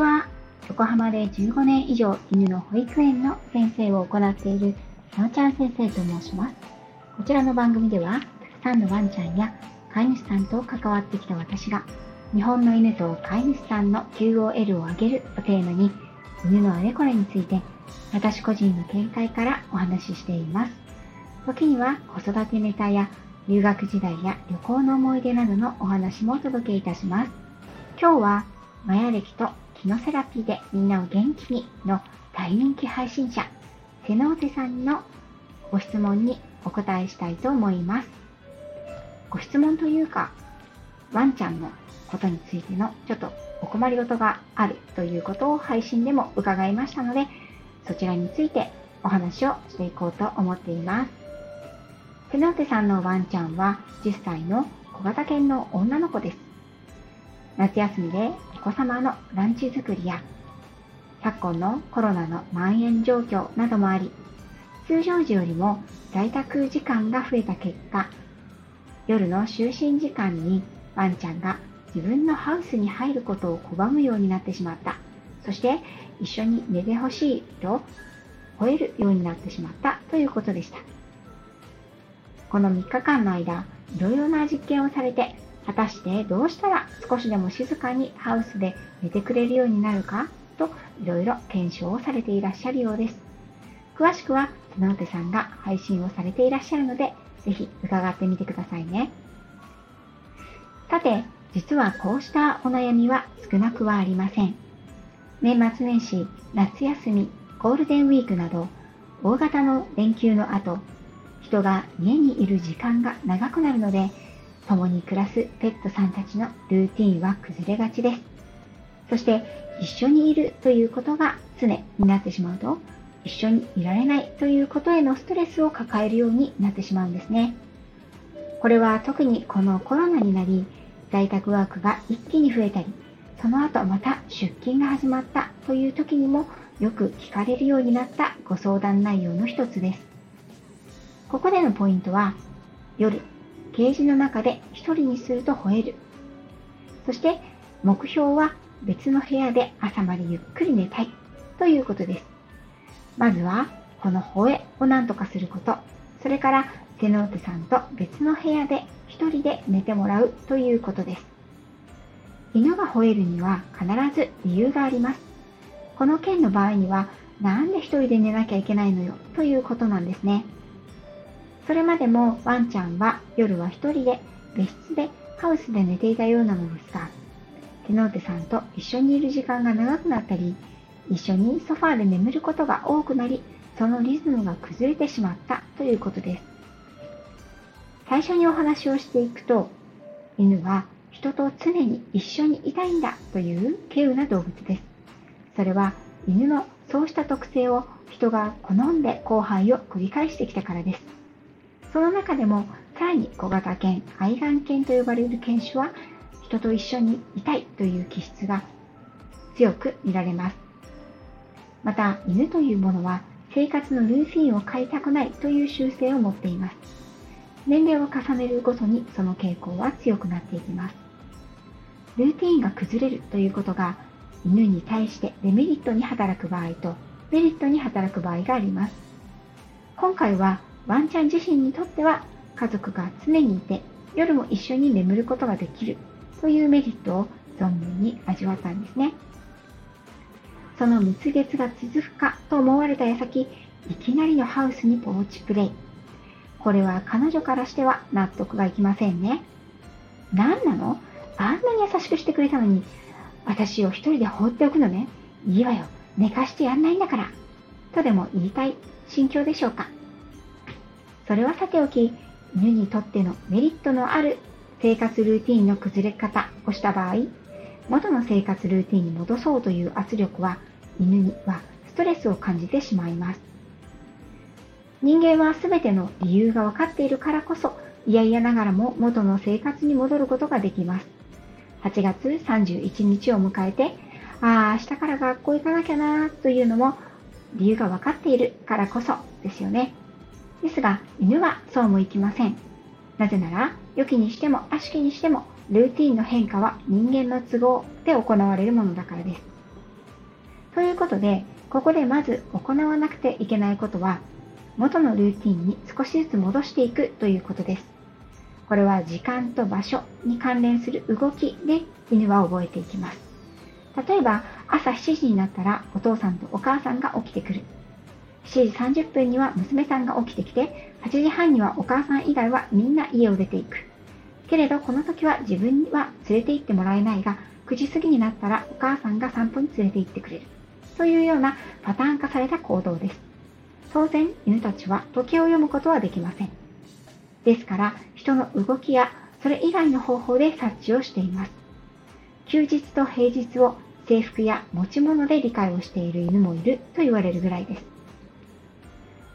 は。横浜で15年以上犬の保育園の先生を行っているなおちゃん先生と申します。こちらの番組では、たくさんのワンちゃんや飼い主さんと関わってきた私が、日本の犬と飼い主さんの QOL を上げるをテーマに、犬のあれこれについて、私個人の見解からお話ししています。時には子育てネタや留学時代や旅行の思い出などのお話もお届けいたします。今日はマヤ歴とキノセラピーでみんなを元気にの大人気配信者、セノーテさんのご質問にお答えしたいと思います。ご質問というか、ワンちゃんのことについてのちょっとお困りごとがあるということを配信でも伺いましたので、そちらについてお話をしていこうと思っています。セノーテさんのワンちゃんは10歳の小型犬の女の子です。夏休みで子様のランチ作りや昨今のコロナの蔓延状況などもあり、通常時よりも在宅時間が増えた結果、夜の就寝時間にワンちゃんが自分のハウスに入ることを拒むようになってしまった。そして一緒に寝てほしいと吠えるようになってしまったということでした。この3日間の間、いろいろな実験をされて、果たしてどうしたら少しでも静かにハウスで寝てくれるようになるかといろいろ検証をされていらっしゃるようです。詳しくは、その手さんが配信をされていらっしゃるので、ぜひ伺ってみてくださいね。さて、実はこうしたお悩みは少なくはありません。年末年始、夏休み、ゴールデンウィークなど、大型の連休の後、人が家にいる時間が長くなるので、共に暮らすペットさんたちのルーティンは崩れがちです。そして、一緒にいるということが常になってしまうと、一緒にいられないということへのストレスを抱えるようになってしまうんですね。これは特にこのコロナになり、在宅ワークが一気に増えたり、その後また出勤が始まったという時にもよく聞かれるようになったご相談内容の一つです。ここでのポイントは、夜、ケージの中で一人にすると吠える。そして、目標は別の部屋で朝までゆっくり寝たいということです。まずは、この吠えを何とかすること、それからセノーテさんと別の部屋で一人で寝てもらうということです。犬が吠えるには必ず理由があります。この件の場合には、なんで一人で寝なきゃいけないのよ？ということなんですね。それまでもワンちゃんは夜は一人で別室でハウスで寝ていたようなのですが、テノーテさんと一緒にいる時間が長くなったり、一緒にソファーで眠ることが多くなり、そのリズムが崩れてしまったということです。最初にお話をしていくと、犬は人と常に一緒にいたいんだという稀有な動物です。それは犬のそうした特性を人が好んで交配を繰り返してきたからです。その中でもさらに小型犬、愛玩犬と呼ばれる犬種は人と一緒にいたいという気質が強く見られます。また犬というものは生活のルーティンを変えたくないという習性を持っています。年齢を重ねるごとにその傾向は強くなっていきます。ルーティンが崩れるということが犬に対してデメリットに働く場合とメリットに働く場合があります。今回はワンちゃん自身にとっては家族が常にいて夜も一緒に眠ることができるというメリットを存分に味わったんですね。その蜜月が続くかと思われた矢先、いきなりのハウスにポーチプレイ。これは彼女からしては納得がいきませんね。何なの？あんなに優しくしてくれたのに、私を一人で放っておくのね。いいわよ。寝かしてやんないんだから。とでも言いたい心境でしょうか。それはさておき、犬にとってのメリットのある生活ルーティンの崩れ方をした場合、元の生活ルーティンに戻そうという圧力は犬にはストレスを感じてしまいます。人間は全ての理由が分かっているからこそ、いやいやながらも元の生活に戻ることができます。8月31日を迎えて、ああ、明日から学校行かなきゃなというのも理由が分かっているからこそですよね。ですが、犬はそうもいきません。なぜなら、良きにしても悪しきにしても、ルーティンの変化は人間の都合で行われるものだからです。ということで、ここでまず行わなくていけないことは、元のルーティンに少しずつ戻していくということです。これは時間と場所に関連する動きで犬は覚えていきます。例えば、朝7時になったらお父さんとお母さんが起きてくる。7時30分には娘さんが起きてきて、8時半にはお母さん以外はみんな家を出ていく。けれど、この時は自分には連れて行ってもらえないが、9時過ぎになったらお母さんが散歩に連れて行ってくれる。というようなパターン化された行動です。当然、犬たちは時計を読むことはできません。ですから、人の動きやそれ以外の方法で察知をしています。休日と平日を制服や持ち物で理解をしている犬もいると言われるぐらいです。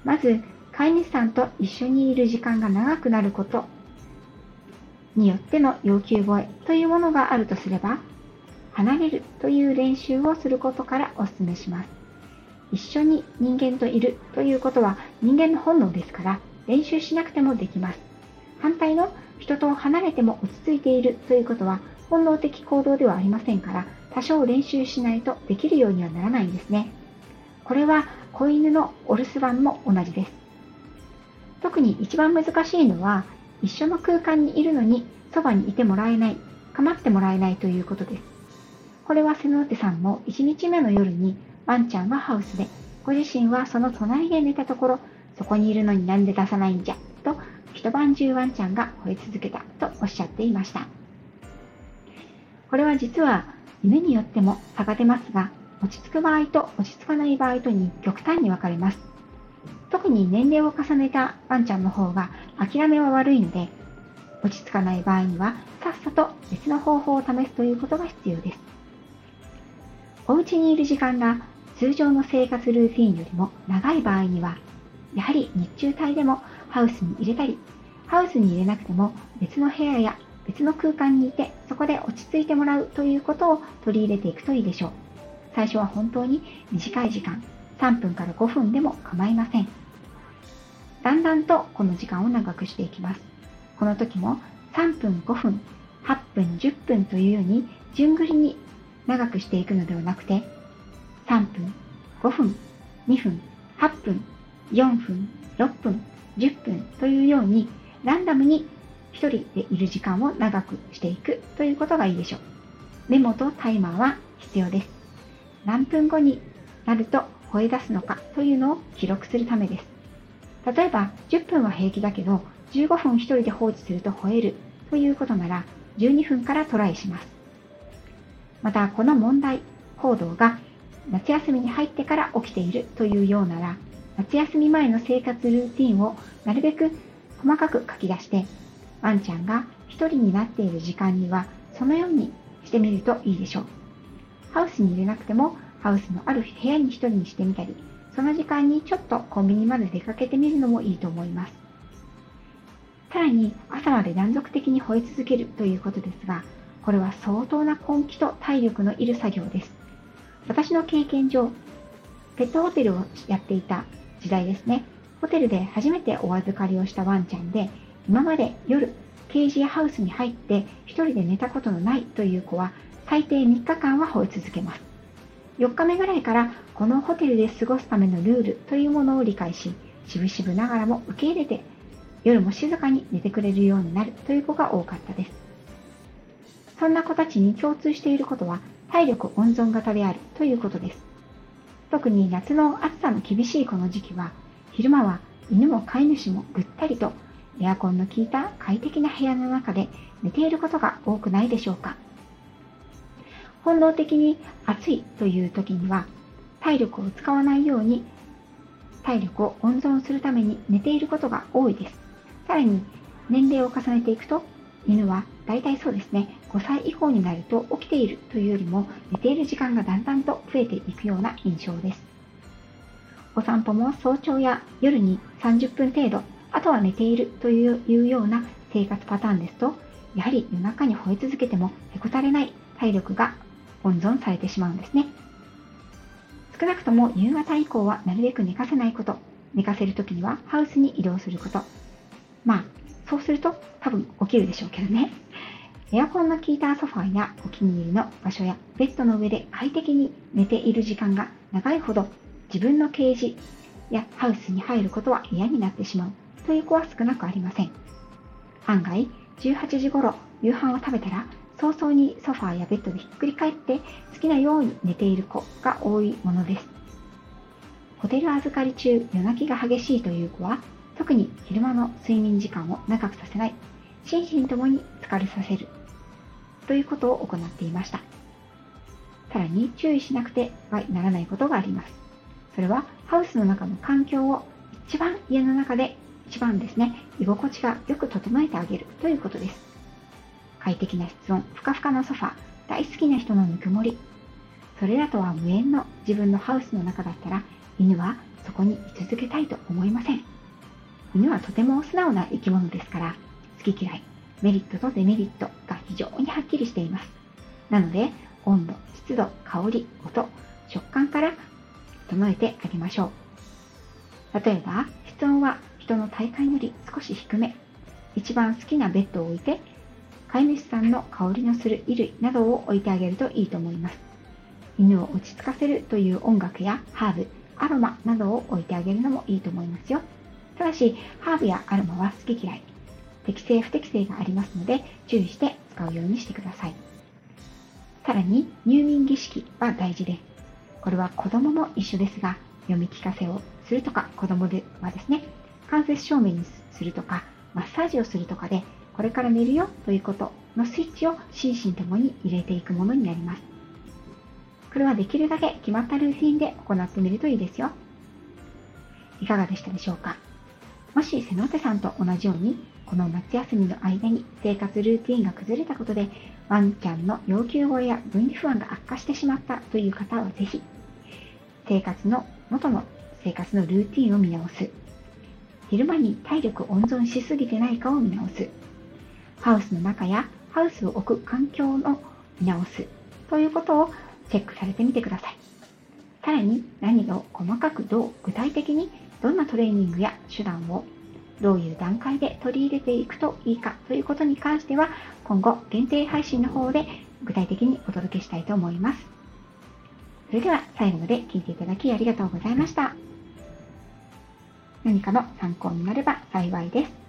まず、飼い主さんと一緒にいる時間が長くなることによっての要求声というものがあるとすれば、離れるという練習をすることからお勧めします。一緒に人間といるということは人間の本能ですから練習しなくてもできます。反対の人と離れても落ち着いているということは本能的行動ではありませんから多少練習しないとできるようにはならないんですね。これは子犬のお留守番も同じです。特に一番難しいのは一緒の空間にいるのにそばにいてもらえない、構ってもらえないということです。これはセノーテさんも1日目の夜にワンちゃんはハウスで、ご自身はその隣で寝たところ、そこにいるのになんで出さないんじゃ、と一晩中ワンちゃんが吠え続けたとおっしゃっていました。これは実は犬によっても差が出ますが、落ち着く場合と落ち着かない場合とに極端に分かれます。特に年齢を重ねたワンちゃんの方が諦めは悪いので、落ち着かない場合にはさっさと別の方法を試すということが必要です。お家にいる時間が通常の生活ルーティンよりも長い場合には、やはり日中帯でもハウスに入れたり、ハウスに入れなくても別の部屋や別の空間にいてそこで落ち着いてもらうということを取り入れていくといいでしょう。最初は本当に短い時間、3分から5分でも構いません。だんだんとこの時間を長くしていきます。この時も3分、5分、8分、10分というように順繰りに長くしていくのではなくて、3分、5分、2分、8分、4分、6分、10分というようにランダムに1人でいる時間を長くしていくということがいいでしょう。メモとタイマーは必要です。何分後になると吠え出すのかというのを記録するためです。例えば10分は平気だけど15分1人で放置すると吠えるということなら12分からトライします。またこの問題行動が夏休みに入ってから起きているというようなら夏休み前の生活ルーティンをなるべく細かく書き出してワンちゃんが1人になっている時間にはそのようにしてみるといいでしょう。ハウスに入れなくてもハウスのある部屋に1人にしてみたりその時間にちょっとコンビニまで出かけてみるのもいいと思います。さらに朝まで断続的に吠え続けるということですが、これは相当な根気と体力のいる作業です。私の経験上、ペットホテルをやっていた時代ですね。ホテルで初めてお預かりをしたワンちゃんで、今まで夜、ケージやハウスに入って一人で寝たことのないという子は、最低3日間は吠え続けます。4日目ぐらいからこのホテルで過ごすためのルールというものを理解し、しぶしぶながらも受け入れて夜も静かに寝てくれるようになるという子が多かったです。そんな子たちに共通していることは体力温存型であるということです。特に夏の暑さの厳しいこの時期は、昼間は犬も飼い主もぐったりとエアコンの効いた快適な部屋の中で寝ていることが多くないでしょうか。本能的に暑いという時には体力を使わないように体力を温存するために寝ていることが多いです。さらに年齢を重ねていくと犬は大体そうですね5歳以降になると起きているというよりも寝ている時間がだんだんと増えていくような印象ですお散歩も早朝や夜に30分程度あとは寝ているというような生活パターンですとやはり夜中に吠え続けてもへこたれない体力が温存されてしまうんですね少なくとも夕方以降はなるべく寝かせないこと寝かせる時にはハウスに移動することまあ、そうすると多分起きるでしょうけどね。エアコンの効いたソファやお気に入りの場所やベッドの上で快適に寝ている時間が長いほど自分のケージやハウスに入ることは嫌になってしまうという子は少なくありません。案外、18時頃夕飯を食べたら早々にソファーやベッドでひっくり返って好きなように寝ている子が多いものです。ホテル預かり中夜泣きが激しいという子は特に昼間の睡眠時間を長くさせない心身ともに疲れさせるということを行っていました。さらに注意しなくてはならないことがあります。それはハウスの中の環境を一番家の中で一番ですね、居心地がよく整えてあげるということです。快適な室温、ふかふかのソファ、大好きな人のぬくもり。それらとは無縁の自分のハウスの中だったら、犬はそこに居続けたいと思いません。犬はとても素直な生き物ですから、好き嫌い、メリットとデメリットが非常にはっきりしています。なので、温度、湿度、香り、音、食感から整えてあげましょう。例えば、室温は人の体感より少し低め。一番好きなベッドを置いて、飼い主さんの香りのする衣類などを置いてあげるといいと思います。犬を落ち着かせるという音楽やハーブ、アロマなどを置いてあげるのもいいと思いますよ。ただし、ハーブやアロマは好き嫌い、適正不適正がありますので、注意して使うようにしてください。さらに、入眠儀式は大事です。これは子供も一緒ですが、読み聞かせをするとか、子供ではですね、間接照明にするとか、マッサージをするとかで、これから寝るよということのスイッチを心身ともに入れていくものになります。これはできるだけ決まったルーティンで行ってみるといいですよ。いかがでしたでしょうか？もし瀬野手さんと同じように、この夏休みの間に生活ルーティンが崩れたことで、ワンちゃんの要求声や分離不安が悪化してしまったという方はぜひ、生活の元の生活のルーティンを見直す。昼間に体力温存しすぎてないかを見直す。ハウスの中やハウスを置く環境の見直す。ということをチェックされてみてください。さらに何を細かくどう具体的にどんなトレーニングや手段をどういう段階で取り入れていくといいかということに関しては今後限定配信の方で具体的にお届けしたいと思います。それでは最後まで聞いていただきありがとうございました。何かの参考になれば幸いです。